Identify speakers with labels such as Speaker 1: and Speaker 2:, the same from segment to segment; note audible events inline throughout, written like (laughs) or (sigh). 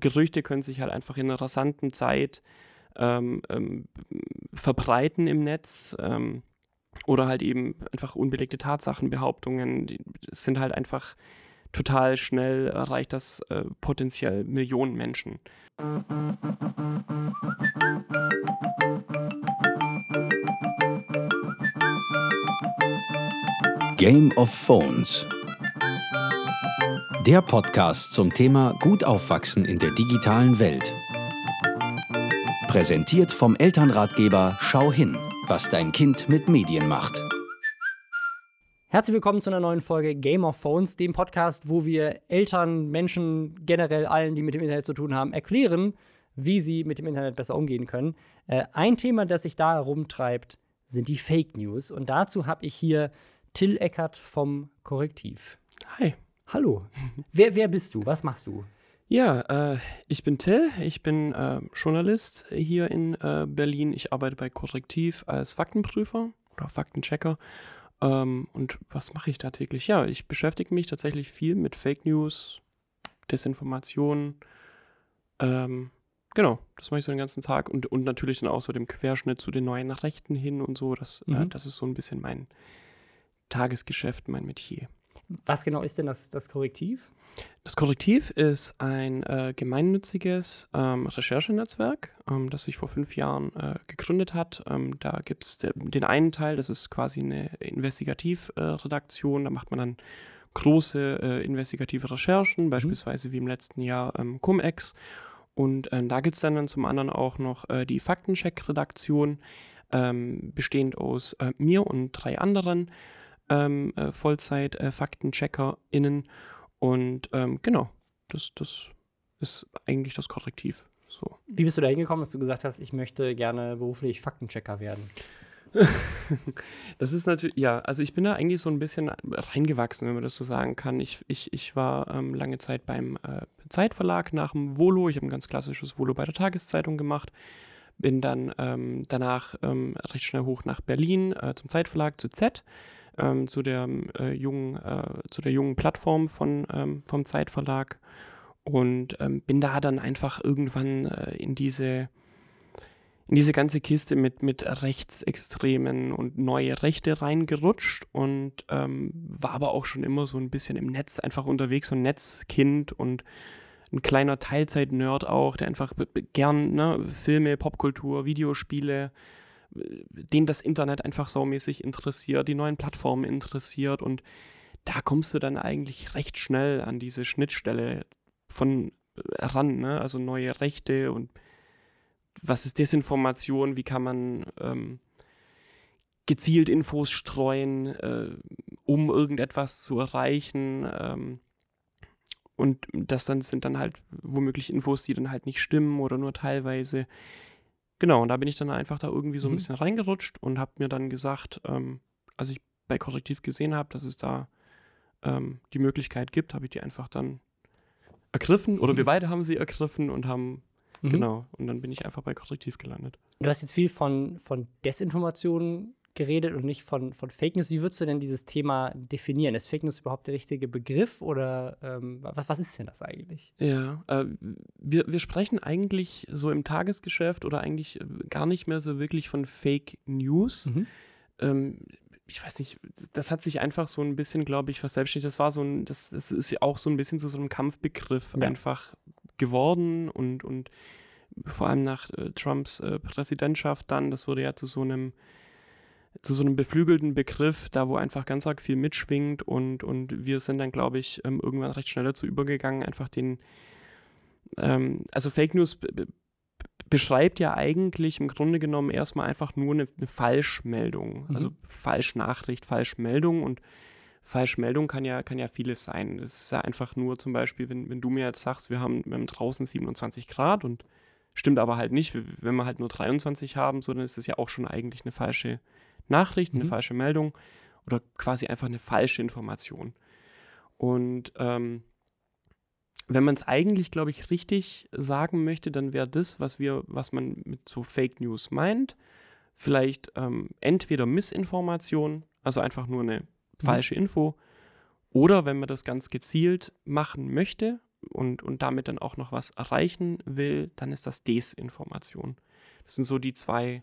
Speaker 1: Gerüchte können sich halt einfach in einer rasanten Zeit ähm, ähm, verbreiten im Netz. Ähm, oder halt eben einfach unbelegte Tatsachenbehauptungen. Die sind halt einfach total schnell erreicht das äh, potenziell Millionen Menschen.
Speaker 2: Game of Phones. Der Podcast zum Thema Gut aufwachsen in der digitalen Welt. Präsentiert vom Elternratgeber Schau hin, was dein Kind mit Medien macht.
Speaker 3: Herzlich willkommen zu einer neuen Folge Game of Phones, dem Podcast, wo wir Eltern, Menschen, generell allen, die mit dem Internet zu tun haben, erklären, wie sie mit dem Internet besser umgehen können. Äh, ein Thema, das sich da herumtreibt, sind die Fake News. Und dazu habe ich hier Till Eckert vom Korrektiv.
Speaker 1: Hi.
Speaker 3: Hallo. wer, wer bist du? Was machst du?
Speaker 1: Ja, äh, ich bin Till, ich bin äh, Journalist hier in äh, Berlin. Ich arbeite bei Korrektiv als Faktenprüfer oder Faktenchecker. Ähm, und was mache ich da täglich? Ja, ich beschäftige mich tatsächlich viel mit Fake News, Desinformation. Ähm, genau, das mache ich so den ganzen Tag und, und natürlich dann auch so dem Querschnitt zu den neuen Rechten hin und so. Das, äh, mhm. das ist so ein bisschen mein Tagesgeschäft, mein Metier.
Speaker 3: Was genau ist denn das, das Korrektiv?
Speaker 1: Das Korrektiv ist ein äh, gemeinnütziges ähm, Recherchenetzwerk, ähm, das sich vor fünf Jahren äh, gegründet hat. Ähm, da gibt es den einen Teil, das ist quasi eine Investigativredaktion. Äh, da macht man dann große äh, investigative Recherchen, mhm. beispielsweise wie im letzten Jahr ähm, Cum-Ex. Und äh, da gibt es dann, dann zum anderen auch noch äh, die Faktencheck-Redaktion, ähm, bestehend aus mir und drei anderen ähm, äh, Vollzeit-FaktencheckerInnen. Äh, und ähm, genau, das, das ist eigentlich das Korrektiv. So.
Speaker 3: Wie bist du da hingekommen, dass du gesagt hast, ich möchte gerne beruflich Faktenchecker werden? (laughs)
Speaker 1: das ist natürlich, ja, also ich bin da eigentlich so ein bisschen reingewachsen, wenn man das so sagen kann. Ich, ich, ich war ähm, lange Zeit beim äh, Zeitverlag nach dem Volo. Ich habe ein ganz klassisches Volo bei der Tageszeitung gemacht. Bin dann ähm, danach ähm, recht schnell hoch nach Berlin äh, zum Zeitverlag zu Z ähm, zu, der, äh, jungen, äh, zu der jungen Plattform von, ähm, vom Zeitverlag und ähm, bin da dann einfach irgendwann äh, in diese in diese ganze Kiste mit, mit Rechtsextremen und neue Rechte reingerutscht und ähm, war aber auch schon immer so ein bisschen im Netz einfach unterwegs, so ein Netzkind und ein kleiner Teilzeit-Nerd auch, der einfach gern ne, Filme, Popkultur, Videospiele den das Internet einfach saumäßig interessiert, die neuen Plattformen interessiert und da kommst du dann eigentlich recht schnell an diese Schnittstelle von äh, ran, ne? also neue Rechte und was ist Desinformation, wie kann man ähm, gezielt Infos streuen, äh, um irgendetwas zu erreichen. Ähm, und das dann sind dann halt womöglich Infos, die dann halt nicht stimmen oder nur teilweise. Genau, und da bin ich dann einfach da irgendwie so ein mhm. bisschen reingerutscht und habe mir dann gesagt, ähm, als ich bei Korrektiv gesehen habe, dass es da ähm, die Möglichkeit gibt, habe ich die einfach dann ergriffen oder mhm. wir beide haben sie ergriffen und haben, mhm. genau, und dann bin ich einfach bei Korrektiv gelandet.
Speaker 3: Du hast jetzt viel von, von Desinformation geredet und nicht von, von Fake News. Wie würdest du denn dieses Thema definieren? Ist Fake News überhaupt der richtige Begriff oder ähm, was, was ist denn das eigentlich?
Speaker 1: Ja, äh, wir, wir sprechen eigentlich so im Tagesgeschäft oder eigentlich äh, gar nicht mehr so wirklich von Fake News. Mhm. Ähm, ich weiß nicht, das hat sich einfach so ein bisschen, glaube ich, verselbstständigt. Das war so ein, das, das ist ja auch so ein bisschen zu so einem Kampfbegriff ja. einfach geworden und, und vor allem nach äh, Trumps äh, Präsidentschaft dann, das wurde ja zu so einem zu so einem beflügelten Begriff, da wo einfach ganz arg viel mitschwingt und, und wir sind dann, glaube ich, ähm, irgendwann recht schnell dazu übergegangen, einfach den, ähm, also Fake News beschreibt ja eigentlich im Grunde genommen erstmal einfach nur eine, eine Falschmeldung, mhm. also Falschnachricht, Falschmeldung und Falschmeldung kann ja, kann ja vieles sein. Es ist ja einfach nur zum Beispiel, wenn, wenn du mir jetzt sagst, wir haben, wir haben draußen 27 Grad und stimmt aber halt nicht, wenn wir halt nur 23 haben, so dann ist das ja auch schon eigentlich eine falsche Nachricht, eine mhm. falsche Meldung oder quasi einfach eine falsche Information. Und ähm, wenn man es eigentlich, glaube ich, richtig sagen möchte, dann wäre das, was wir, was man mit so Fake News meint, vielleicht ähm, entweder Missinformation, also einfach nur eine mhm. falsche Info, oder wenn man das ganz gezielt machen möchte, und, und damit dann auch noch was erreichen will, dann ist das Desinformation. Das sind so die zwei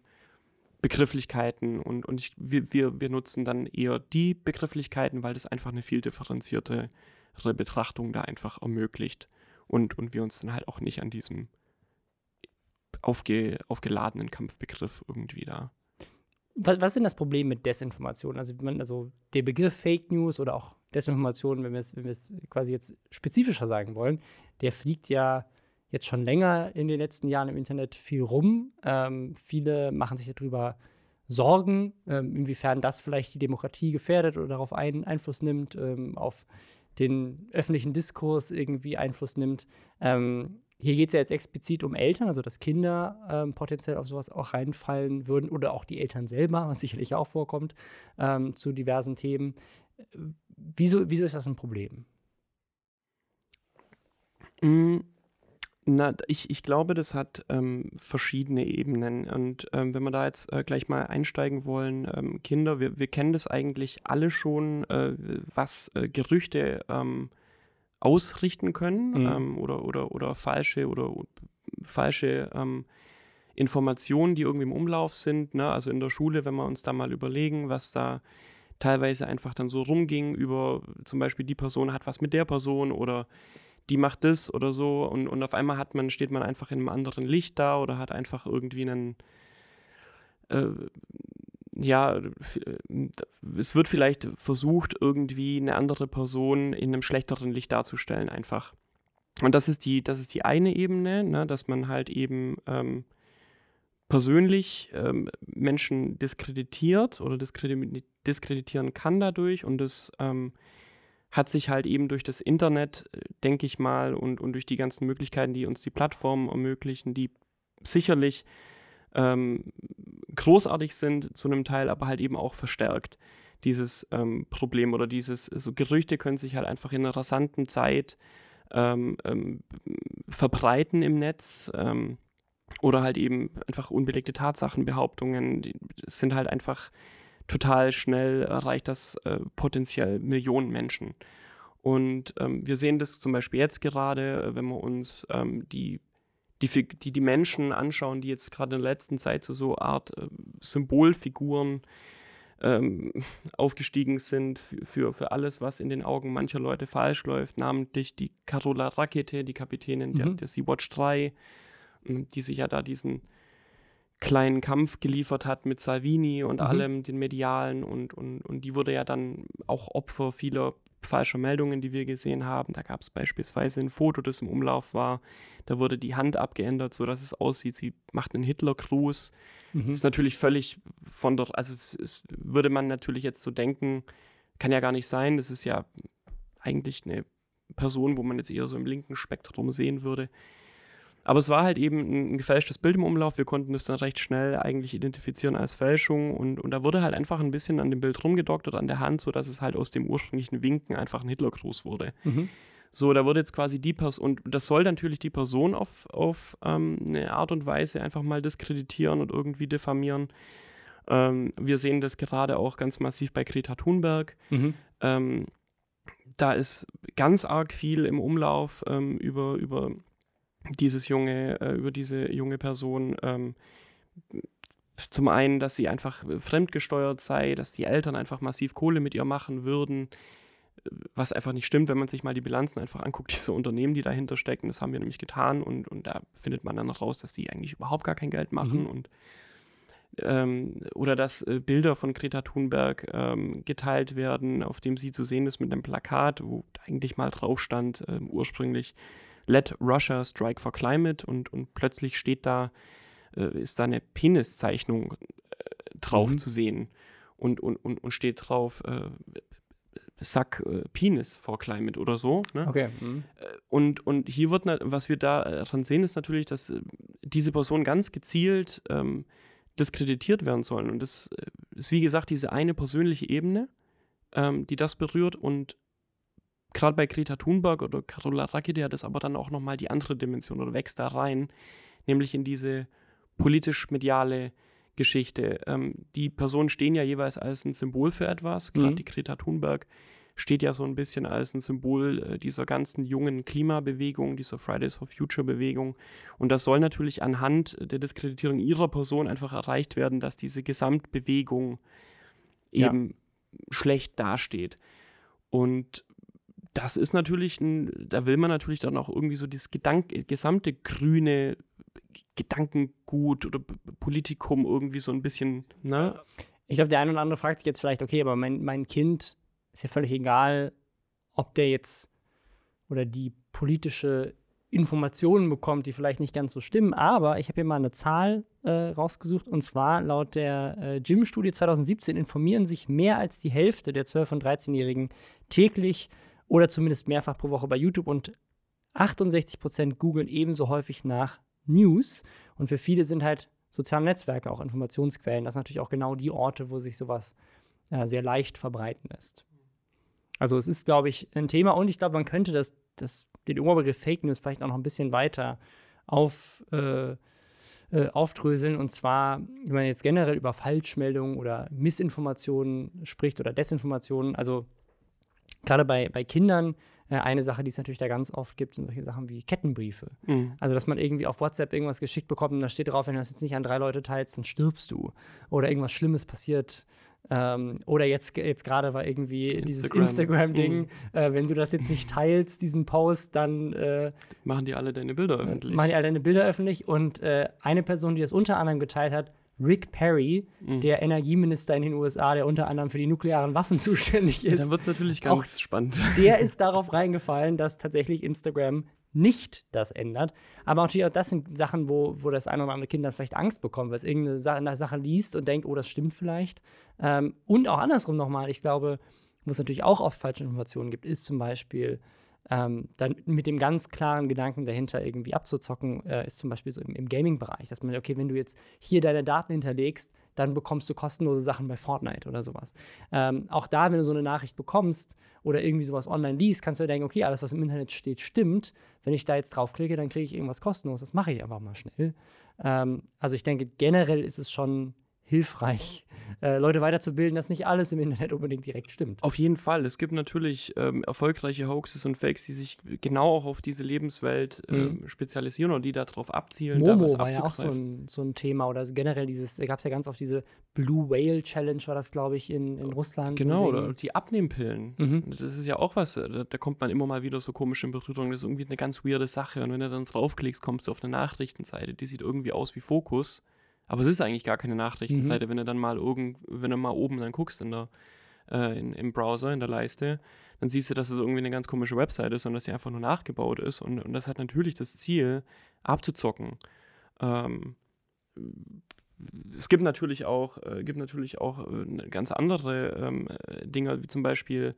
Speaker 1: Begrifflichkeiten und, und ich, wir, wir, wir nutzen dann eher die Begrifflichkeiten, weil das einfach eine viel differenziertere Betrachtung da einfach ermöglicht und, und wir uns dann halt auch nicht an diesem aufge, aufgeladenen Kampfbegriff irgendwie da.
Speaker 3: Was, was ist denn das Problem mit Desinformation? Also, man, also der Begriff Fake News oder auch Desinformation, wenn wir es wenn quasi jetzt spezifischer sagen wollen, der fliegt ja jetzt schon länger in den letzten Jahren im Internet viel rum. Ähm, viele machen sich darüber Sorgen, ähm, inwiefern das vielleicht die Demokratie gefährdet oder darauf ein, Einfluss nimmt, ähm, auf den öffentlichen Diskurs irgendwie Einfluss nimmt. Ähm, hier geht es ja jetzt explizit um Eltern, also dass Kinder ähm, potenziell auf sowas auch reinfallen würden oder auch die Eltern selber, was sicherlich auch vorkommt, ähm, zu diversen Themen. Wieso, wieso ist das ein Problem?
Speaker 1: Mm, na, ich, ich glaube, das hat ähm, verschiedene Ebenen. Und ähm, wenn wir da jetzt äh, gleich mal einsteigen wollen, ähm, Kinder, wir, wir kennen das eigentlich alle schon, äh, was äh, Gerüchte ähm, ausrichten können mhm. ähm, oder, oder, oder falsche oder falsche ähm, Informationen, die irgendwie im Umlauf sind. Ne? Also in der Schule, wenn wir uns da mal überlegen, was da teilweise einfach dann so rumging über zum Beispiel die Person hat was mit der Person oder die macht das oder so und, und auf einmal hat man, steht man einfach in einem anderen Licht da oder hat einfach irgendwie einen äh, ja, äh, es wird vielleicht versucht, irgendwie eine andere Person in einem schlechteren Licht darzustellen, einfach. Und das ist die, das ist die eine Ebene, ne, dass man halt eben ähm, persönlich ähm, Menschen diskreditiert oder diskreditieren kann dadurch und das ähm, hat sich halt eben durch das Internet, äh, denke ich mal, und, und durch die ganzen Möglichkeiten, die uns die Plattformen ermöglichen, die sicherlich ähm, großartig sind zu einem Teil, aber halt eben auch verstärkt. Dieses ähm, Problem oder dieses, so Gerüchte können sich halt einfach in einer rasanten Zeit ähm, ähm verbreiten im Netz ähm, oder halt eben einfach unbelegte Tatsachen, Behauptungen, die sind halt einfach total schnell erreicht das äh, potenziell Millionen Menschen. Und ähm, wir sehen das zum Beispiel jetzt gerade, äh, wenn wir uns ähm, die die, die, die Menschen anschauen, die jetzt gerade in der letzten Zeit zu so, so Art äh, Symbolfiguren ähm, (laughs) aufgestiegen sind für, für, alles, was in den Augen mancher Leute falsch läuft, namentlich die Carola Rakete, die Kapitänin mhm. der, der Sea-Watch 3, ähm, die sich ja da diesen kleinen Kampf geliefert hat mit Salvini und mhm. allem, den Medialen und, und, und die wurde ja dann auch Opfer vieler falscher Meldungen, die wir gesehen haben. Da gab es beispielsweise ein Foto, das im Umlauf war. Da wurde die Hand abgeändert, sodass es aussieht, sie macht einen Hitlergruß. Mhm. Ist natürlich völlig von der, also es würde man natürlich jetzt so denken, kann ja gar nicht sein. Das ist ja eigentlich eine Person, wo man jetzt eher so im linken Spektrum sehen würde. Aber es war halt eben ein, gefälschtes Bild im Umlauf. Wir konnten es dann recht schnell eigentlich identifizieren als Fälschung. Und, und da wurde halt einfach ein bisschen an dem Bild rumgedoktert, an der Hand, sodass es halt aus dem ursprünglichen Winken einfach ein Hitlergruß wurde. Mhm. So, da wurde jetzt quasi die Person, und das soll natürlich die Person auf, auf ähm, eine Art und Weise einfach mal diskreditieren und irgendwie diffamieren. Ähm, wir sehen das gerade auch ganz massiv bei Greta Thunberg. Mhm. Ähm, da ist ganz arg viel im Umlauf ähm, über, über dieses junge, äh, über diese junge Person. Ähm, zum einen, dass sie einfach fremdgesteuert sei, dass die Eltern einfach massiv Kohle mit ihr machen würden, was einfach nicht stimmt, wenn man sich mal die Bilanzen einfach anguckt, (laughs) diese Unternehmen, die dahinter stecken. Das haben wir nämlich getan und, und da findet man dann raus, dass die eigentlich überhaupt gar kein Geld machen mhm. und ähm, oder dass äh, Bilder von Greta Thunberg ähm, geteilt werden, auf dem sie zu sehen ist mit einem Plakat, wo eigentlich mal drauf stand, äh, ursprünglich Let Russia Strike for Climate und, und plötzlich steht da, äh, ist da eine Peniszeichnung äh, drauf mhm. zu sehen und, und, und, und steht drauf, äh, Suck äh, Penis for Climate oder so. Ne?
Speaker 3: Okay. Mhm.
Speaker 1: Äh, und, und hier wird, was wir daran sehen, ist natürlich, dass äh, diese Personen ganz gezielt ähm, diskreditiert werden sollen. Und das ist, wie gesagt, diese eine persönliche Ebene, ähm, die das berührt und gerade bei Greta Thunberg oder Carola Rakete hat das aber dann auch nochmal die andere Dimension oder wächst da rein, nämlich in diese politisch-mediale Geschichte. Ähm, die Personen stehen ja jeweils als ein Symbol für etwas, gerade mhm. die Greta Thunberg steht ja so ein bisschen als ein Symbol äh, dieser ganzen jungen Klimabewegung, dieser Fridays for Future Bewegung. Und das soll natürlich anhand der Diskreditierung ihrer Person einfach erreicht werden, dass diese Gesamtbewegung eben ja. schlecht dasteht. Und das ist natürlich, ein, da will man natürlich dann auch irgendwie so das Gedank gesamte grüne Gedankengut oder Politikum irgendwie so ein bisschen, ne?
Speaker 3: Ich glaube, der eine oder andere fragt sich jetzt vielleicht, okay, aber mein, mein Kind ist ja völlig egal, ob der jetzt oder die politische Informationen bekommt, die vielleicht nicht ganz so stimmen. Aber ich habe hier mal eine Zahl äh, rausgesucht und zwar laut der äh, Gym-Studie 2017 informieren sich mehr als die Hälfte der 12- und 13-Jährigen täglich oder zumindest mehrfach pro Woche bei YouTube und 68 Prozent googeln ebenso häufig nach News. Und für viele sind halt soziale Netzwerke auch Informationsquellen. Das sind natürlich auch genau die Orte, wo sich sowas äh, sehr leicht verbreiten lässt. Also es ist, glaube ich, ein Thema und ich glaube, man könnte das, das, den Oberbegriff Fake News vielleicht auch noch ein bisschen weiter auf, äh, äh, aufdröseln. Und zwar, wenn man jetzt generell über Falschmeldungen oder Missinformationen spricht oder Desinformationen, also gerade bei, bei Kindern, äh, eine Sache, die es natürlich da ganz oft gibt, sind solche Sachen wie Kettenbriefe. Mhm. Also, dass man irgendwie auf WhatsApp irgendwas geschickt bekommt und da steht drauf, wenn du das jetzt nicht an drei Leute teilst, dann stirbst du. Oder irgendwas Schlimmes passiert. Ähm, oder jetzt, jetzt gerade war irgendwie Instagram. dieses Instagram-Ding, mhm. äh, wenn du das jetzt nicht teilst, diesen Post, dann äh,
Speaker 1: machen die alle deine Bilder öffentlich.
Speaker 3: Machen die alle deine Bilder öffentlich. Und äh, eine Person, die das unter anderem geteilt hat, Rick Perry, mhm. der Energieminister in den USA, der unter anderem für die nuklearen Waffen (laughs) zuständig ist. Ja,
Speaker 1: dann wird es natürlich ganz spannend. (laughs)
Speaker 3: Der ist darauf reingefallen, dass tatsächlich Instagram nicht das ändert. Aber natürlich auch das sind Sachen, wo, wo das ein oder andere Kind dann vielleicht Angst bekommt, weil es irgendeine Sache, Sache liest und denkt, oh, das stimmt vielleicht. Ähm, und auch andersrum nochmal, ich glaube, wo es natürlich auch oft falsche Informationen gibt, ist zum Beispiel, ähm, dann mit dem ganz klaren Gedanken dahinter irgendwie abzuzocken, äh, ist zum Beispiel so im, im Gaming-Bereich, dass man, okay, wenn du jetzt hier deine Daten hinterlegst, dann bekommst du kostenlose Sachen bei Fortnite oder sowas. Ähm, auch da, wenn du so eine Nachricht bekommst oder irgendwie sowas online liest, kannst du denken, okay, alles, was im Internet steht, stimmt. Wenn ich da jetzt draufklicke, dann kriege ich irgendwas kostenlos. Das mache ich einfach mal schnell. Ähm, also ich denke, generell ist es schon hilfreich, äh, Leute weiterzubilden, dass nicht alles im Internet unbedingt direkt stimmt.
Speaker 1: Auf jeden Fall. Es gibt natürlich ähm, erfolgreiche Hoaxes und Fakes, die sich genau auch auf diese Lebenswelt äh, mhm. spezialisieren und die darauf abzielen.
Speaker 3: Momo da war ja auch so ein, so ein Thema oder generell dieses, gab es ja ganz oft diese Blue Whale Challenge, war das, glaube ich, in, in Russland.
Speaker 1: Genau, oder die Abnehmpillen. Mhm. Das ist ja auch was, äh, da, da, kommt man immer mal wieder so komisch in Berührung. Das ist irgendwie eine ganz weirde Sache. Und wenn du dann draufklickst, kommst du auf eine Nachrichtenseite, die sieht irgendwie aus wie Fokus. Aber es ist eigentlich gar keine Nachrichtenseite, mhm. wenn du dann mal irgend, wenn du mal oben dann guckst in der, äh, in, im Browser, in der Leiste, dann siehst du, dass es irgendwie eine ganz komische Website ist und dass sie einfach nur nachgebaut ist. Und, und das hat natürlich das Ziel, abzuzocken. Ähm, es gibt natürlich auch, äh, gibt natürlich auch äh, ganz andere ähm, Dinge, wie zum Beispiel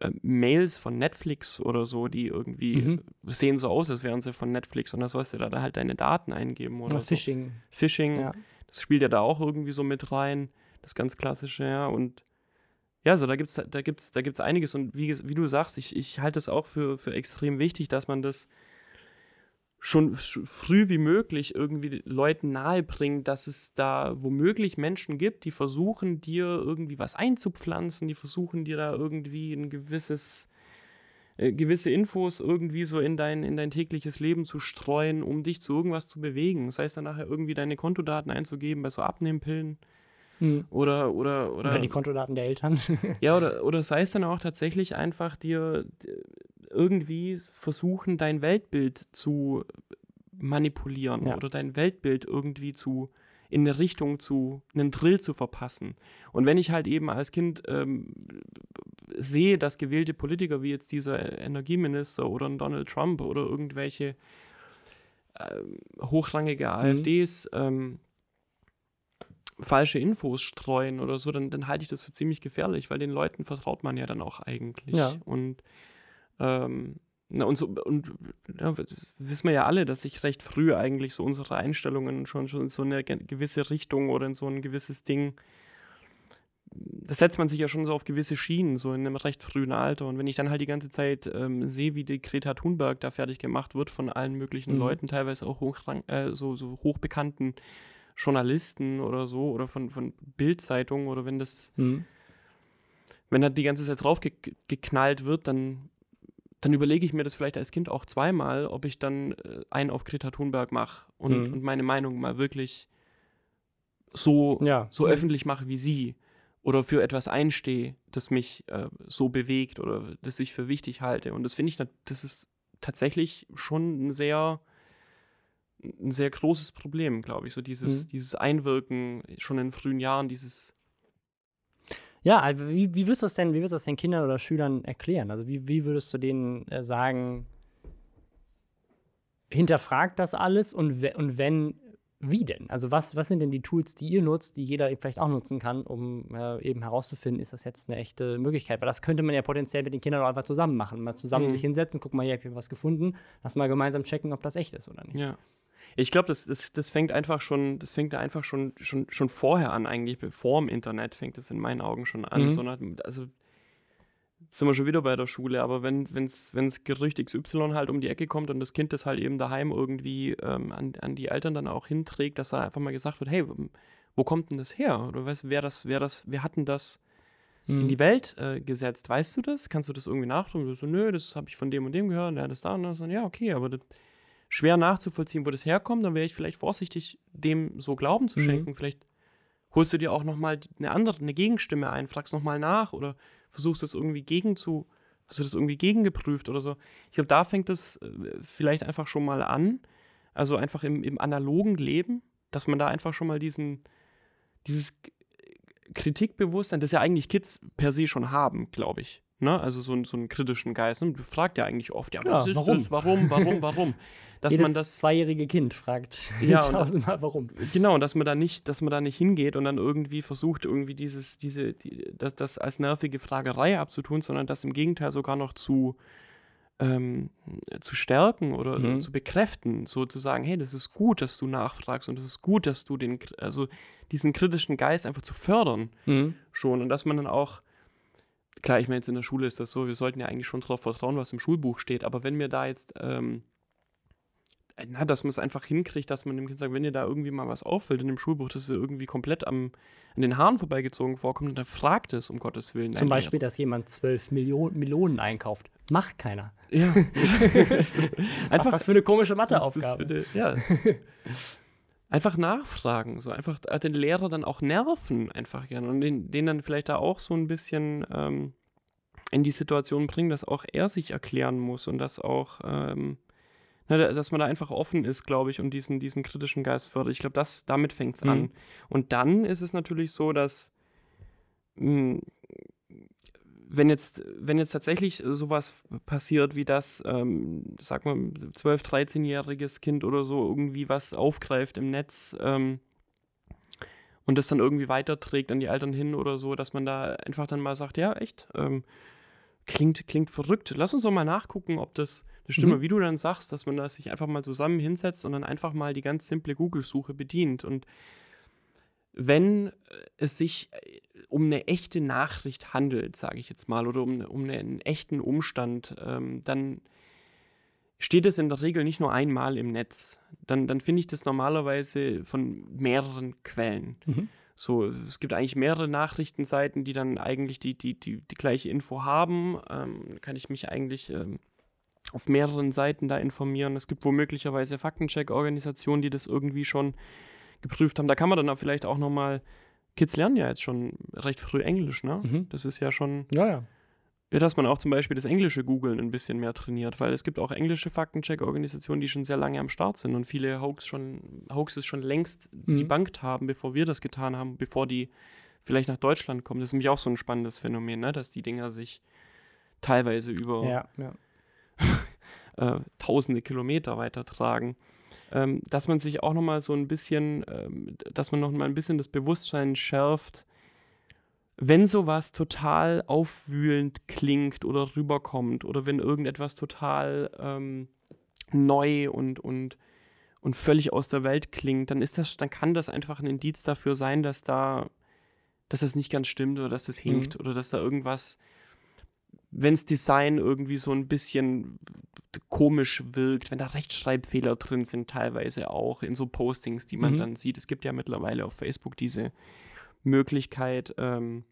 Speaker 1: äh, Mails von Netflix oder so, die irgendwie mhm. sehen so aus, als wären sie von Netflix und das sollst du da, da halt deine Daten eingeben oder, oder so.
Speaker 3: Phishing.
Speaker 1: Phishing, ja. das spielt ja da auch irgendwie so mit rein, das ganz klassische, ja, und ja, so da gibt's da gibt's da gibt's einiges und wie, wie du sagst, ich, ich halte es auch für, für extrem wichtig, dass man das schon früh wie möglich irgendwie Leuten nahebringen, dass es da womöglich Menschen gibt, die versuchen, dir irgendwie was einzupflanzen, die versuchen dir da irgendwie ein gewisses, äh, gewisse Infos irgendwie so in dein, in dein tägliches Leben zu streuen, um dich zu irgendwas zu bewegen. Sei es dann nachher irgendwie deine Kontodaten einzugeben bei so Abnehmpillen. Hm. Oder, oder, oder,
Speaker 3: oder die Kontodaten der Eltern. (laughs)
Speaker 1: ja, oder, oder sei es dann auch tatsächlich einfach dir irgendwie versuchen, dein Weltbild zu manipulieren ja. oder dein Weltbild irgendwie zu in eine Richtung zu, einen Drill zu verpassen. Und wenn ich halt eben als Kind ähm, sehe, dass gewählte Politiker wie jetzt dieser Energieminister oder ein Donald Trump oder irgendwelche äh, hochrangige mhm. AfDs ähm, falsche Infos streuen oder so, dann, dann halte ich das für ziemlich gefährlich, weil den Leuten vertraut man ja dann auch eigentlich. Ja. Und ähm, na, und, so, und ja, wissen wir ja alle, dass sich recht früh eigentlich so unsere Einstellungen schon, schon in so eine gewisse Richtung oder in so ein gewisses Ding, da setzt man sich ja schon so auf gewisse Schienen, so in einem recht frühen Alter. Und wenn ich dann halt die ganze Zeit ähm, sehe, wie die Greta Thunberg da fertig gemacht wird von allen möglichen mhm. Leuten, teilweise auch hochrang, äh, so, so hochbekannten Journalisten oder so, oder von, von Bildzeitungen, oder wenn das. Mhm wenn da die ganze Zeit drauf ge geknallt wird, dann, dann überlege ich mir das vielleicht als Kind auch zweimal, ob ich dann äh, einen auf Greta Thunberg mache und,
Speaker 3: Mhm.
Speaker 1: und meine Meinung mal wirklich so,
Speaker 3: Ja.
Speaker 1: so
Speaker 3: Mhm.
Speaker 1: öffentlich mache wie sie oder für etwas einstehe, das mich äh, so bewegt oder das ich für wichtig halte. Und das finde ich, das ist tatsächlich schon ein sehr, ein sehr großes Problem, glaube ich. So dieses,
Speaker 3: Mhm.
Speaker 1: dieses Einwirken schon in frühen Jahren, dieses
Speaker 3: Ja, also wie, wie würdest du das denn, wie würdest du das den Kindern oder Schülern erklären? Also wie, wie würdest du denen äh, sagen, hinterfragt das alles und, we- und wenn, wie denn? Also was, was sind denn die Tools, die ihr nutzt, die jeder vielleicht auch nutzen kann, um äh, eben herauszufinden, ist das jetzt eine echte Möglichkeit? Weil das könnte man ja potenziell mit den Kindern auch einfach zusammen machen. Mal zusammen
Speaker 1: Mhm.
Speaker 3: sich hinsetzen, guck mal, hier hab ich was gefunden, lass mal gemeinsam checken, ob das echt ist oder nicht.
Speaker 1: Ja. Ich glaube, das, das, das fängt einfach schon, das fängt einfach schon, schon, schon vorher an, eigentlich, bevor im Internet fängt es in meinen Augen schon an.
Speaker 3: Mhm.
Speaker 1: So, nach- also sind wir schon wieder bei der Schule, aber wenn es wenn's Gerücht XY halt um die Ecke kommt und das Kind das halt eben daheim irgendwie ähm, an, an die Eltern dann auch hinträgt, dass da einfach mal gesagt wird, hey, wo kommt denn das her? Oder weißt wer das, wer das, wer hat denn das in die Welt äh, gesetzt. Weißt du das? Kannst du das irgendwie nachdrücken? Du so, nö, das habe ich von dem und dem gehört, ja, das da und das. Und ja, okay, aber das, schwer nachzuvollziehen, wo das herkommt, dann wäre ich vielleicht vorsichtig, dem so Glauben zu
Speaker 3: Mhm.
Speaker 1: schenken. Vielleicht holst du dir auch nochmal eine andere, eine Gegenstimme ein, fragst nochmal nach oder versuchst das irgendwie gegen zu, hast du das irgendwie gegengeprüft oder so. Ich glaube, da fängt es äh, vielleicht einfach schon mal an. Also einfach im, im analogen Leben, dass man da einfach schon mal diesen, dieses Kritikbewusstsein, das ja eigentlich Kids per se schon haben, glaube ich. Ne? Also so, einen- so einen kritischen Geist. Und du fragt ja eigentlich oft, ja,
Speaker 3: Ja,
Speaker 1: was ist
Speaker 3: warum?
Speaker 1: das? Warum, warum, warum? (laughs) Dass
Speaker 3: Jedes
Speaker 1: man das
Speaker 3: zweijährige Kind fragt (laughs)
Speaker 1: Ja, (laughs)
Speaker 3: tausendmal, warum.
Speaker 1: Genau, dass man da nicht, dass man da nicht hingeht und dann irgendwie versucht, irgendwie dieses, diese, die, das, das als nervige Fragerei abzutun, sondern das im Gegenteil sogar noch zu, ähm, zu stärken oder
Speaker 3: Mhm.
Speaker 1: zu bekräften, so zu sagen, hey, das ist gut, dass du nachfragst und das ist gut, dass du den, also diesen kritischen Geist einfach zu fördern
Speaker 3: Mhm.
Speaker 1: schon und dass man dann auch, klar, ich meine, jetzt in der Schule ist das so, wir sollten ja eigentlich schon darauf vertrauen, was im Schulbuch steht, aber wenn mir da jetzt, ähm, na, dass man es einfach hinkriegt, dass man dem Kind sagt, wenn dir da irgendwie mal was auffällt in dem Schulbuch, das ist irgendwie komplett am, an den Haaren vorbeigezogen vorkommt, dann fragt es, um Gottes Willen.
Speaker 3: Zum Beispiel, dass jemand zwölf Millionen Melonen einkauft. Macht keiner.
Speaker 1: Ja. (laughs)
Speaker 3: Was ist das für eine komische Matheaufgabe?
Speaker 1: eine- ja. (laughs) einfach nachfragen, so einfach äh, den Lehrer dann auch nerven, einfach gerne und den, den dann vielleicht da auch so ein bisschen ähm, in die Situation bringen, dass auch er sich erklären muss und dass auch, ähm, na, da- dass man da einfach offen ist, glaube ich, und diesen, diesen kritischen Geist fördert. Ich glaube, das, damit fängt es
Speaker 3: Mhm.
Speaker 1: an. Und dann ist es natürlich so, dass mh, wenn jetzt, wenn jetzt tatsächlich sowas passiert wie das, ähm, sag mal, 12-, 13-jähriges Kind oder so irgendwie was aufgreift im Netz ähm, und das dann irgendwie weiterträgt an die Eltern hin oder so, dass man da einfach dann mal sagt, ja, echt, ähm, klingt, klingt verrückt. Lass uns doch mal nachgucken, ob das eine Stimme,
Speaker 3: Mhm.
Speaker 1: wie du dann sagst, dass man da sich einfach mal zusammen hinsetzt und dann einfach mal die ganz simple Google-Suche bedient. Und wenn äh, es sich äh, um eine echte Nachricht handelt, sage ich jetzt mal, oder um, um einen echten Umstand, ähm, dann steht es in der Regel nicht nur einmal im Netz. Dann, dann finde ich das normalerweise von mehreren Quellen.
Speaker 3: Mhm.
Speaker 1: So, es gibt eigentlich mehrere Nachrichtenseiten, die dann eigentlich die, die, die, die gleiche Info haben. Ähm, kann ich mich eigentlich ähm, auf mehreren Seiten da informieren. Es gibt womöglicherweise Faktencheck-Organisationen, die das irgendwie schon geprüft haben. Da kann man dann auch vielleicht auch nochmal, Kids lernen ja jetzt schon recht früh Englisch, ne?
Speaker 3: Mhm.
Speaker 1: Das ist ja schon,
Speaker 3: Ja, ja.
Speaker 1: ja, dass man auch zum Beispiel das englische Googlen ein bisschen mehr trainiert, weil es gibt auch englische Faktencheck-Organisationen, die schon sehr lange am Start sind und viele Hoax schon, Hoaxes schon längst
Speaker 3: Mhm.
Speaker 1: debunked haben, bevor wir das getan haben, bevor die vielleicht nach Deutschland kommen. Das ist nämlich auch so ein spannendes Phänomen, ne? dass die Dinger sich teilweise über
Speaker 3: Ja, ja. (laughs)
Speaker 1: äh, tausende Kilometer weitertragen. Ähm, dass man sich auch nochmal so ein bisschen, ähm, dass man nochmal ein bisschen das Bewusstsein schärft, wenn sowas total aufwühlend klingt oder rüberkommt oder wenn irgendetwas total ähm, neu und, und, und völlig aus der Welt klingt, dann ist das, dann kann das einfach ein Indiz dafür sein, dass da, dass das nicht ganz stimmt oder dass das hinkt oder dass da irgendwas, wenns Design irgendwie so ein bisschen komisch wirkt, wenn da Rechtschreibfehler drin sind, teilweise auch in so Postings, die man
Speaker 3: Mhm.
Speaker 1: dann sieht. Es gibt ja mittlerweile auf Facebook diese Möglichkeit, ähm,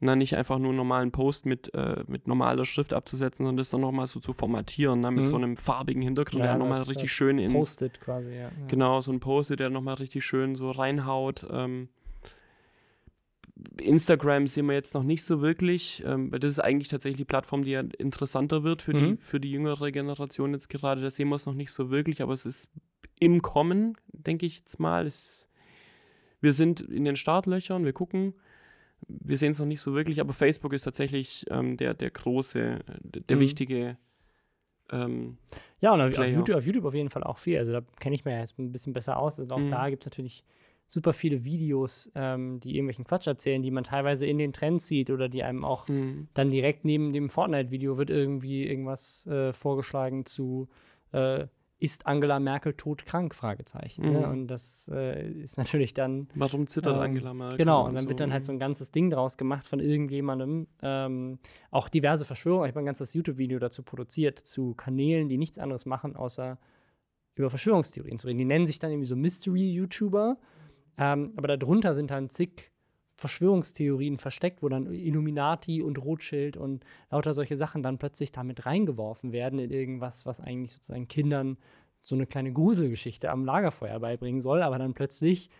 Speaker 1: dann nicht einfach nur einen normalen Post mit, äh, mit normaler Schrift abzusetzen, sondern das dann nochmal so zu formatieren, ne? mit
Speaker 3: Mhm.
Speaker 1: so einem farbigen Hintergrund,
Speaker 3: Ja,
Speaker 1: der nochmal richtig schön ins,
Speaker 3: Postet quasi, ja. ja.
Speaker 1: Genau, so ein Post, der nochmal richtig schön so reinhaut. Ähm, Instagram sehen wir jetzt noch nicht so wirklich, ähm, weil das ist eigentlich tatsächlich die Plattform, die ja interessanter wird für,
Speaker 3: Mhm.
Speaker 1: die, für die jüngere Generation jetzt gerade. Da sehen wir es noch nicht so wirklich, aber es ist im Kommen, denke ich jetzt mal. Es, wir sind in den Startlöchern, wir gucken. Wir sehen es noch nicht so wirklich, aber Facebook ist tatsächlich ähm, der, der große, der
Speaker 3: Mhm.
Speaker 1: wichtige ähm,
Speaker 3: Ja, und auf, auf. YouTube, auf YouTube auf jeden Fall auch viel. Also da kenne ich mir ja jetzt ein bisschen besser aus. Und auch
Speaker 1: Mhm.
Speaker 3: da gibt es natürlich super viele Videos, ähm, die irgendwelchen Quatsch erzählen, die man teilweise in den Trends sieht oder die einem auch
Speaker 1: mh,
Speaker 3: dann direkt neben dem Fortnite-Video wird irgendwie irgendwas äh, vorgeschlagen zu äh, ist Angela Merkel todkrank? Fragezeichen. Ne?
Speaker 1: Mhm.
Speaker 3: Und das äh, ist natürlich dann
Speaker 1: warum zittert
Speaker 3: Ähm,
Speaker 1: Angela Merkel?
Speaker 3: Genau, und dann wird dann halt so
Speaker 1: mhm.
Speaker 3: ein ganzes Ding draus gemacht von irgendjemandem. Ähm, auch diverse Verschwörungen. Ich habe ein ganzes YouTube-Video dazu produziert, zu Kanälen, die nichts anderes machen, außer über Verschwörungstheorien zu reden. Die nennen sich dann irgendwie so Mystery-YouTuber. Ähm, aber darunter sind dann zig Verschwörungstheorien versteckt, wo dann Illuminati und Rothschild und lauter solche Sachen dann plötzlich damit reingeworfen werden in irgendwas, was eigentlich sozusagen Kindern so eine kleine Gruselgeschichte am Lagerfeuer beibringen soll, aber dann plötzlich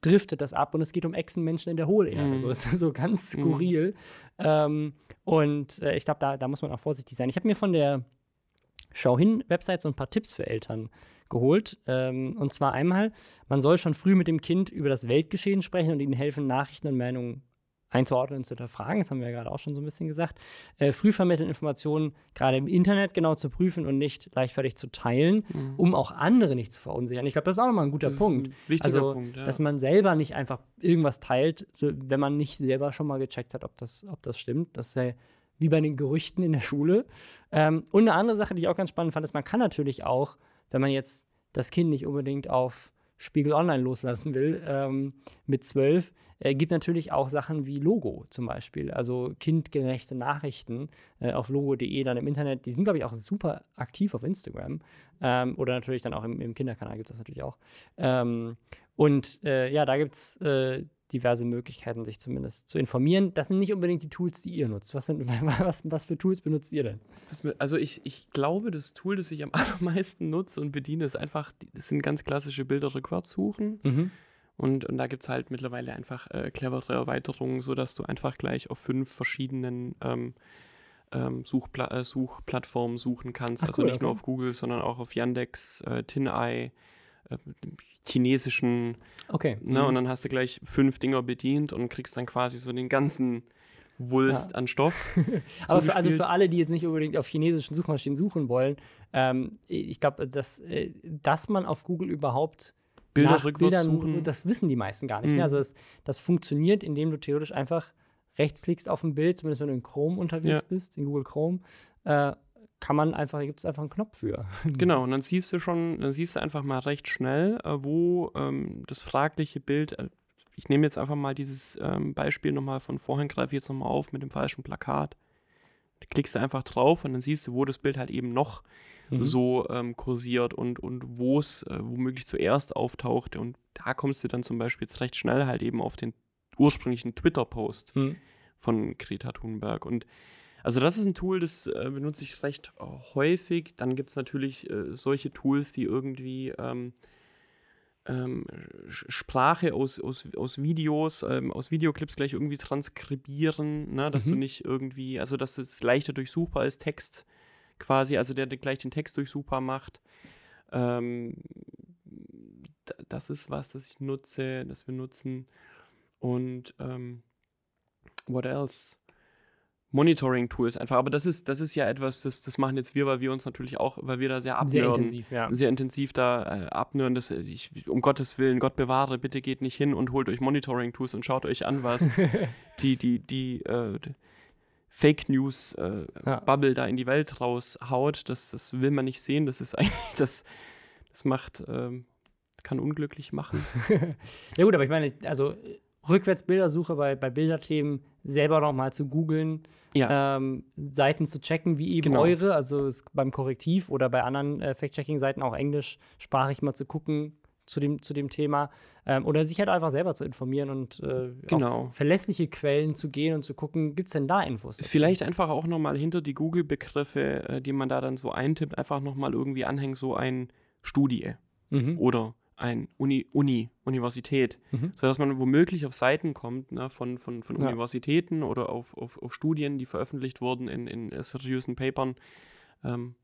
Speaker 3: driftet das ab und es geht um Echsenmenschen in der Hohlerde.
Speaker 1: Mhm.
Speaker 3: So ist so ganz skurril. Ähm, und äh, ich glaube, da, da muss man auch vorsichtig sein. Ich habe mir von der Schau hin-Website so ein paar Tipps für Eltern geholt. Ähm, und zwar einmal, man soll schon früh mit dem Kind über das Weltgeschehen sprechen und ihnen helfen, Nachrichten und Meinungen einzuordnen und zu hinterfragen. Das haben wir ja gerade auch schon so ein bisschen gesagt. Äh, früh vermitteln Informationen gerade im Internet genau zu prüfen und nicht leichtfertig zu teilen,
Speaker 1: Mhm.
Speaker 3: um auch andere nicht zu verunsichern. Ich glaube, das ist auch nochmal ein guter
Speaker 1: Das
Speaker 3: Punkt.
Speaker 1: ein wichtiger
Speaker 3: Also,
Speaker 1: Punkt, ja.
Speaker 3: dass man selber nicht einfach irgendwas teilt, so, wenn man nicht selber schon mal gecheckt hat, ob das, ob das stimmt. Das ist ja wie bei den Gerüchten in der Schule. Ähm, und eine andere Sache, die ich auch ganz spannend fand, ist, man kann natürlich auch, wenn man jetzt das Kind nicht unbedingt auf Spiegel Online loslassen will, ähm, mit zwölf, äh, gibt natürlich auch Sachen wie Logo zum Beispiel, also kindgerechte Nachrichten äh, auf logo.de dann im Internet. Die sind, glaube ich, auch super aktiv auf Instagram. Ähm, oder natürlich dann auch im, im Kinderkanal gibt es das natürlich auch. Ähm, und äh, ja, da gibt es äh, diverse Möglichkeiten, sich zumindest zu informieren. Das sind nicht unbedingt die Tools, die ihr nutzt. Was, sind, (laughs) was, was für Tools benutzt ihr denn?
Speaker 1: Also ich, ich glaube, das Tool, das ich am (laughs) allermeisten nutze und bediene, ist einfach, das sind ganz klassische Bilder rückwärts suchen.
Speaker 3: Mhm.
Speaker 1: Und, und da gibt es halt mittlerweile einfach äh, clevere Erweiterungen, sodass du einfach gleich auf fünf verschiedenen ähm, ähm, Suchpla äh, Suchplattformen suchen kannst.
Speaker 3: Ach,
Speaker 1: also
Speaker 3: cool,
Speaker 1: nicht nur
Speaker 3: okay.
Speaker 1: auf Google, sondern auch auf Yandex, äh, TinEye, chinesischen,
Speaker 3: Okay.
Speaker 1: ne?
Speaker 3: Mhm.
Speaker 1: Und dann hast du gleich fünf Dinger bedient und kriegst dann quasi so den ganzen Wulst an Stoff. (laughs)
Speaker 3: Aber für, also für alle, die jetzt nicht unbedingt auf chinesischen Suchmaschinen suchen wollen, ähm, ich glaube, dass, äh, dass man auf Google überhaupt
Speaker 1: Bilder
Speaker 3: nach
Speaker 1: rückwärts
Speaker 3: Bildern,
Speaker 1: suchen.
Speaker 3: das wissen die meisten gar nicht.
Speaker 1: Mhm.
Speaker 3: Ne? Also das, das funktioniert, indem du theoretisch einfach rechtsklickst auf ein Bild, zumindest wenn du in Chrome unterwegs
Speaker 1: Ja.
Speaker 3: bist, in Google Chrome, äh, kann man einfach, gibt es einfach einen Knopf für. (laughs)
Speaker 1: Genau, und dann siehst du schon, dann siehst du einfach mal recht schnell, äh, wo ähm, das fragliche Bild, äh, ich nehme jetzt einfach mal dieses ähm, Beispiel nochmal von vorhin, greife ich jetzt nochmal auf mit dem falschen Plakat. Da klickst du einfach drauf und dann siehst du, wo das Bild halt eben noch
Speaker 3: Mhm.
Speaker 1: so ähm, kursiert und, und wo es äh, womöglich zuerst auftauchte. Und da kommst du dann zum Beispiel jetzt recht schnell halt eben auf den ursprünglichen Twitter-Post
Speaker 3: Mhm.
Speaker 1: von Greta Thunberg. Und also das ist ein Tool, das äh, benutze ich recht äh, häufig. Dann gibt es natürlich äh, solche Tools, die irgendwie ähm, ähm, Sprache aus, aus, aus Videos, ähm, aus Videoclips gleich irgendwie transkribieren, ne? dass du
Speaker 3: Mhm.
Speaker 1: nicht irgendwie, also dass es leichter durchsuchbar ist, Text quasi, also der, gleich den Text durchsuchbar macht. Ähm, das ist was, das ich nutze, das wir nutzen. Und ähm, what else? Monitoring-Tools einfach. Aber das ist, das ist ja etwas, das, das machen jetzt wir, weil wir uns natürlich auch, weil wir da sehr
Speaker 3: Sehr
Speaker 1: abnörden.
Speaker 3: intensiv, ja.
Speaker 1: Sehr intensiv da äh, abnörden. Das, ich, um Gottes Willen, Gott bewahre, bitte geht nicht hin und holt euch Monitoring-Tools und schaut euch an, was (laughs) die, die, die äh, d- Fake News äh,
Speaker 3: Ja.
Speaker 1: Bubble da in die Welt raushaut. Das, das will man nicht sehen. Das ist eigentlich, (laughs) das, das macht, ähm, kann unglücklich machen. (laughs)
Speaker 3: Ja gut, aber ich meine, also äh, Rückwärtsbildersuche bei, bei Bilderthemen selber noch mal zu googeln,
Speaker 1: Ja.
Speaker 3: ähm, Seiten zu checken, wie eben
Speaker 1: Genau.
Speaker 3: eure, also beim Korrektiv oder bei anderen äh, Fact-Checking-Seiten auch englischsprachig mal zu gucken, zu dem, zu dem Thema. Ähm, oder sich halt einfach selber zu informieren und äh,
Speaker 1: Genau.
Speaker 3: auf verlässliche Quellen zu gehen und zu gucken, gibt es denn da Infos? dazu?
Speaker 1: Vielleicht einfach auch nochmal hinter die Google-Begriffe, äh, die man da dann so eintippt, einfach nochmal irgendwie anhängen, so ein Studie
Speaker 3: Mhm.
Speaker 1: oder ein Uni, Uni Universität,
Speaker 3: Mhm.
Speaker 1: sodass man womöglich auf Seiten kommt ne, von, von, von
Speaker 3: Ja.
Speaker 1: Universitäten oder auf, auf, auf Studien, die veröffentlicht wurden in, in seriösen Papern. Ähm,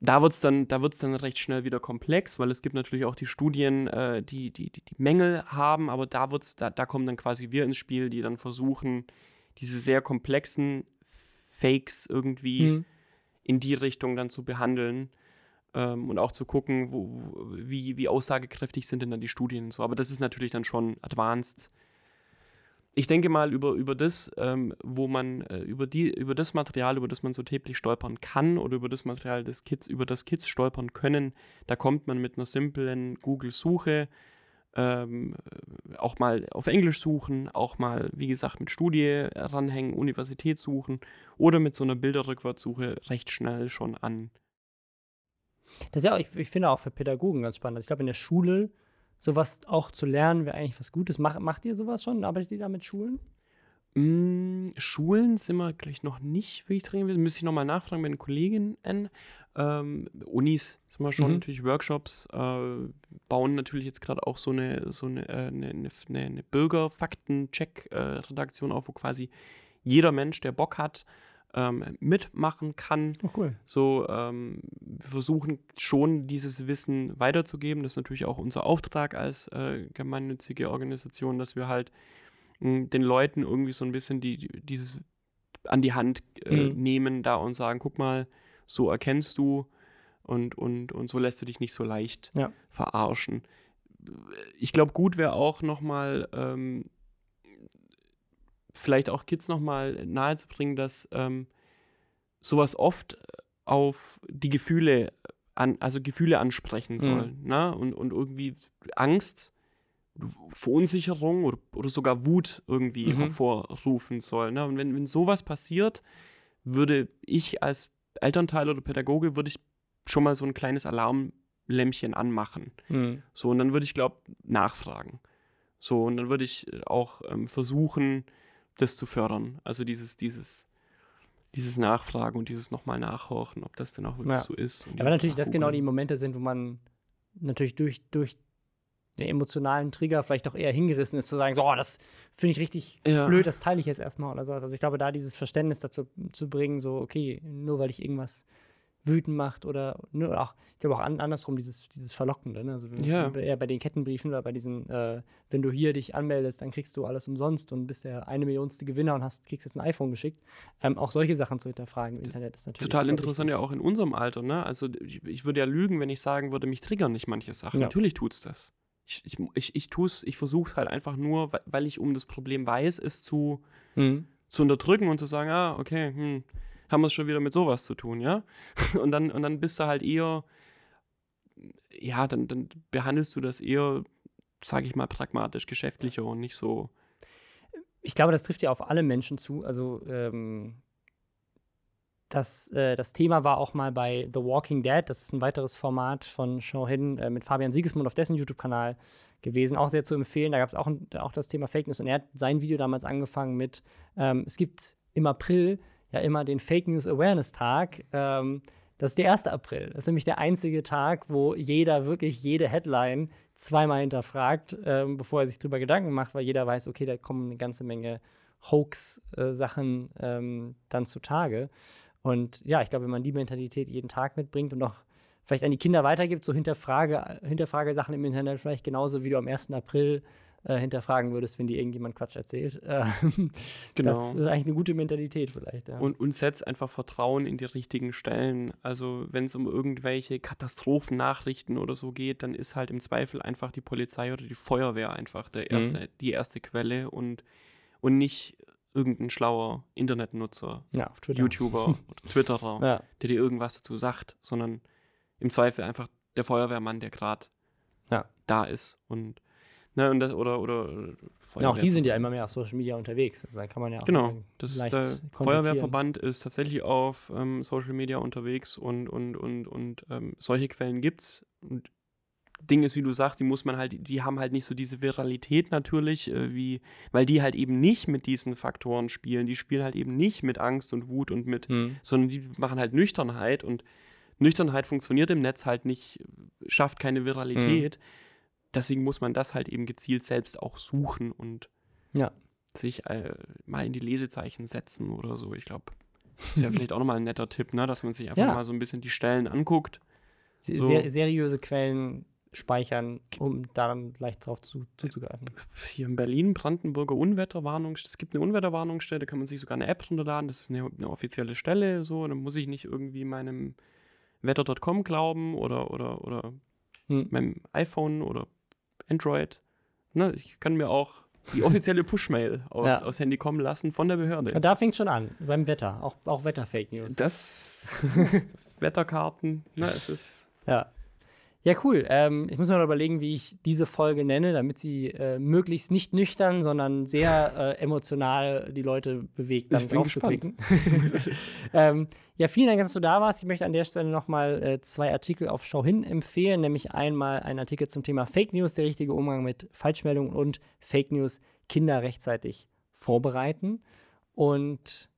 Speaker 1: da wird es dann, da wird's dann recht schnell wieder komplex, weil es gibt natürlich auch die Studien, äh, die, die, die, die Mängel haben, aber da, wird's, da, da kommen dann quasi wir ins Spiel, die dann versuchen, diese sehr komplexen Fakes irgendwie
Speaker 3: Mhm.
Speaker 1: in die Richtung dann zu behandeln ähm, und auch zu gucken, wo, wie, wie aussagekräftig sind denn dann die Studien und so. Aber das ist natürlich dann schon advanced. Ich denke mal über, über das, ähm, wo man, äh, über, die, über das Material, über das man so täglich stolpern kann oder über das Material des Kids, über das Kids stolpern können, da kommt man mit einer simplen Google-Suche ähm, äh, auch mal auf Englisch suchen, auch mal, wie gesagt, mit Studie ranhängen, Universität suchen oder mit so einer Bilderrückwärtssuche recht schnell schon an.
Speaker 3: Das ist ja, auch- ich, ich finde auch für Pädagogen ganz spannend. Also Ich glaube, in der Schule sowas auch zu lernen, wäre eigentlich was Gutes. Mach, macht ihr sowas schon? Arbeitet ihr da mit Schulen?
Speaker 1: Mm, Schulen sind wir gleich noch nicht wirklich drin gewesen. Müsste ich nochmal nachfragen bei den Kolleginnen. Ähm, Unis sind wir schon,
Speaker 3: Mhm.
Speaker 1: natürlich Workshops, äh, bauen natürlich jetzt gerade auch so eine, so eine, äh, eine, eine, eine Bürger-Fakten-Check-Redaktion auf, wo quasi jeder Mensch, der Bock hat, ähm, mitmachen kann.
Speaker 3: Oh, cool.
Speaker 1: So, ähm, wir versuchen schon dieses Wissen weiterzugeben. Das ist natürlich auch unser Auftrag als äh, gemeinnützige Organisation, dass wir halt mh, den Leuten irgendwie so ein bisschen die, die, dieses an die Hand äh,
Speaker 3: Mhm.
Speaker 1: nehmen da und sagen, guck mal, so erkennst du und, und, und so lässt du dich nicht so leicht
Speaker 3: Ja.
Speaker 1: verarschen. Ich glaube, gut wäre auch nochmal ähm, vielleicht auch Kids nochmal nahezubringen, dass ähm, sowas oft auf die Gefühle an, also Gefühle ansprechen soll. Ne? Und, und irgendwie Angst, Verunsicherung oder, oder sogar Wut irgendwie
Speaker 3: Mhm.
Speaker 1: hervorrufen soll. Ne? Und wenn, wenn sowas passiert, würde ich als Elternteil oder Pädagoge, würde ich schon mal so ein kleines Alarmlämpchen anmachen.
Speaker 3: Mhm.
Speaker 1: So, und dann würde ich, glaube nachfragen. So, und dann würde ich äh, auch ähm, versuchen, das zu fördern. Also dieses, dieses, dieses Nachfragen und dieses nochmal nachhorchen, ob das denn auch wirklich
Speaker 3: Ja.
Speaker 1: so ist. Dieses
Speaker 3: natürlich das genau die. Momente sind, wo man natürlich durch, durch den emotionalen Trigger vielleicht auch eher hingerissen ist, zu sagen, so, oh, das finde ich richtig
Speaker 1: Ja.
Speaker 3: blöd, das teile ich jetzt erstmal oder so. Also ich glaube, da dieses Verständnis dazu zu bringen, so, okay, nur weil ich irgendwas wütend macht oder ne, oder auch, ich glaube auch an, andersrum, dieses, dieses Verlockende, ne? Also
Speaker 1: Ja.
Speaker 3: es eher bei den Kettenbriefen oder bei diesen, äh, wenn du hier dich anmeldest, dann kriegst du alles umsonst und bist der eine Millionste Gewinner und hast, kriegst jetzt ein iPhone geschickt. Ähm, auch solche Sachen zu hinterfragen im
Speaker 1: Das
Speaker 3: Internet ist natürlich
Speaker 1: Total interessant ja auch in unserem Alter, ne? Also ich, ich würde ja lügen, wenn ich sagen würde, mich triggern nicht manche Sachen.
Speaker 3: Ja.
Speaker 1: Natürlich tut's das. Ich, ich, ich, ich tue es, ich versuche es halt einfach nur, weil- weil ich um das Problem weiß, es zu,
Speaker 3: Mhm.
Speaker 1: zu unterdrücken und zu sagen, ah, okay, hm, haben wir es schon wieder mit sowas zu tun, ja? (laughs) Und dann, und dann bist du halt eher, ja, dann, dann behandelst du das eher, sage ich mal, pragmatisch, geschäftlicher und nicht so.
Speaker 3: ich glaube, das trifft ja auf alle Menschen zu. Also ähm, das, äh, das Thema war auch mal bei The Walking Dead. Das ist ein weiteres Format von Show Hin äh, mit Fabian Siegesmund auf dessen YouTube-Kanal gewesen. Auch sehr zu empfehlen. Da gab es auch, auch das Thema Fake News. Und er hat sein Video damals angefangen mit, ähm, es gibt im April ja immer den Fake News Awareness Tag. Ähm, das ist der 1. April. Das ist nämlich der einzige Tag, wo jeder wirklich jede Headline zweimal hinterfragt, ähm, bevor er sich drüber Gedanken macht, weil jeder weiß, okay, da kommen eine ganze Menge Hoax-Sachen ähm, dann zutage. Und ja, ich glaube, wenn man die Mentalität jeden Tag mitbringt und auch vielleicht an die Kinder weitergibt, so hinterfrage, hinterfrage Sachen im Internet vielleicht genauso wie du am 1. April äh, hinterfragen würdest, wenn dir irgendjemand Quatsch erzählt. (laughs) Ähm,
Speaker 1: Genau.
Speaker 3: Das ist eigentlich eine gute Mentalität vielleicht. Ja.
Speaker 1: Und, und setzt einfach Vertrauen in die richtigen Stellen. Also wenn es um irgendwelche Katastrophennachrichten oder so geht, dann ist halt im Zweifel einfach die Polizei oder die Feuerwehr einfach der
Speaker 3: Mhm.
Speaker 1: erste, die erste Quelle und, und nicht irgendein schlauer Internetnutzer,
Speaker 3: ja, auf Twitter.
Speaker 1: YouTuber oder (laughs) Twitterer,
Speaker 3: Ja,
Speaker 1: der dir irgendwas dazu sagt, sondern im Zweifel einfach der Feuerwehrmann, der gerade
Speaker 3: Ja.
Speaker 1: da ist. Und, ne, und das, oder, oder
Speaker 3: ja, auch die sind ja immer mehr auf Social Media unterwegs. Also da kann man ja auch
Speaker 1: Genau, das ist
Speaker 3: leicht
Speaker 1: der. Feuerwehrverband ist tatsächlich auf ähm, Social Media unterwegs und, und, und, und ähm, solche Quellen gibt's. Und Ding ist, wie du sagst, die muss man halt, die haben halt nicht so diese Viralität natürlich, äh, wie, weil die halt eben nicht mit diesen Faktoren spielen. Die spielen halt eben nicht mit Angst und Wut und mit,
Speaker 3: Hm.
Speaker 1: sondern die machen halt Nüchternheit und Nüchternheit funktioniert im Netz halt nicht, schafft keine Viralität. Deswegen muss man das halt eben gezielt selbst auch suchen und
Speaker 3: Ja.
Speaker 1: sich äh, mal in die Lesezeichen setzen oder so. Ich glaube, das wäre (laughs) vielleicht auch nochmal ein netter Tipp, ne? dass man sich einfach
Speaker 3: Ja.
Speaker 1: mal so ein bisschen die Stellen anguckt. So.
Speaker 3: Ser seriöse Quellen speichern, um da dann leicht drauf zu, zuzugreifen.
Speaker 1: Hier in Berlin, Brandenburger Unwetterwarnung. Es gibt eine Unwetterwarnungsstelle, da kann man sich sogar eine App runterladen. Das ist eine, eine offizielle Stelle. So, dann muss ich nicht irgendwie meinem Wetter.com glauben oder, oder, oder
Speaker 3: Hm.
Speaker 1: meinem iPhone oder Android. Ne, ich kann mir auch die offizielle Push-Mail (laughs) aus,
Speaker 3: Ja.
Speaker 1: aus Handy kommen lassen von der Behörde.
Speaker 3: Und da fängt schon an, beim Wetter, auch, auch Wetter-Fake News.
Speaker 1: das (laughs) Wetterkarten, ne, es ist
Speaker 3: Ja. Ja, cool. Ähm, ich muss mir noch überlegen, wie ich diese Folge nenne, damit sie äh, möglichst nicht nüchtern, sondern sehr äh, emotional die Leute bewegt, dann
Speaker 1: Ich bin
Speaker 3: drauf zu
Speaker 1: gespannt.
Speaker 3: klicken. (laughs) (laughs) ähm, ja, vielen Dank, dass du da warst. Ich möchte an der Stelle nochmal äh, zwei Artikel auf Schau hin empfehlen, nämlich einmal ein Artikel zum Thema Fake News, der richtige Umgang mit Falschmeldungen und Fake News, Kinder rechtzeitig vorbereiten. Und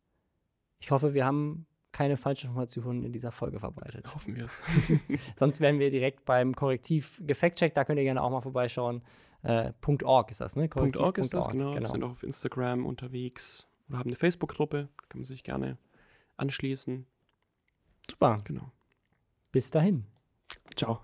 Speaker 3: ich hoffe, wir haben keine falschen Informationen in dieser Folge verbreitet.
Speaker 1: hoffen wir es. (laughs)
Speaker 3: Sonst werden wir direkt beim Korrektiv gefact-checkt. Da könnt ihr gerne auch mal vorbeischauen. Äh, .org ist das, ne?
Speaker 1: Punkt .org ist das,
Speaker 3: Korrektiv.org,
Speaker 1: genau. Wir sind auch auf Instagram unterwegs oder haben eine Facebook-Gruppe, da kann man sich gerne anschließen.
Speaker 3: Super.
Speaker 1: Genau.
Speaker 3: Bis dahin.
Speaker 1: Ciao.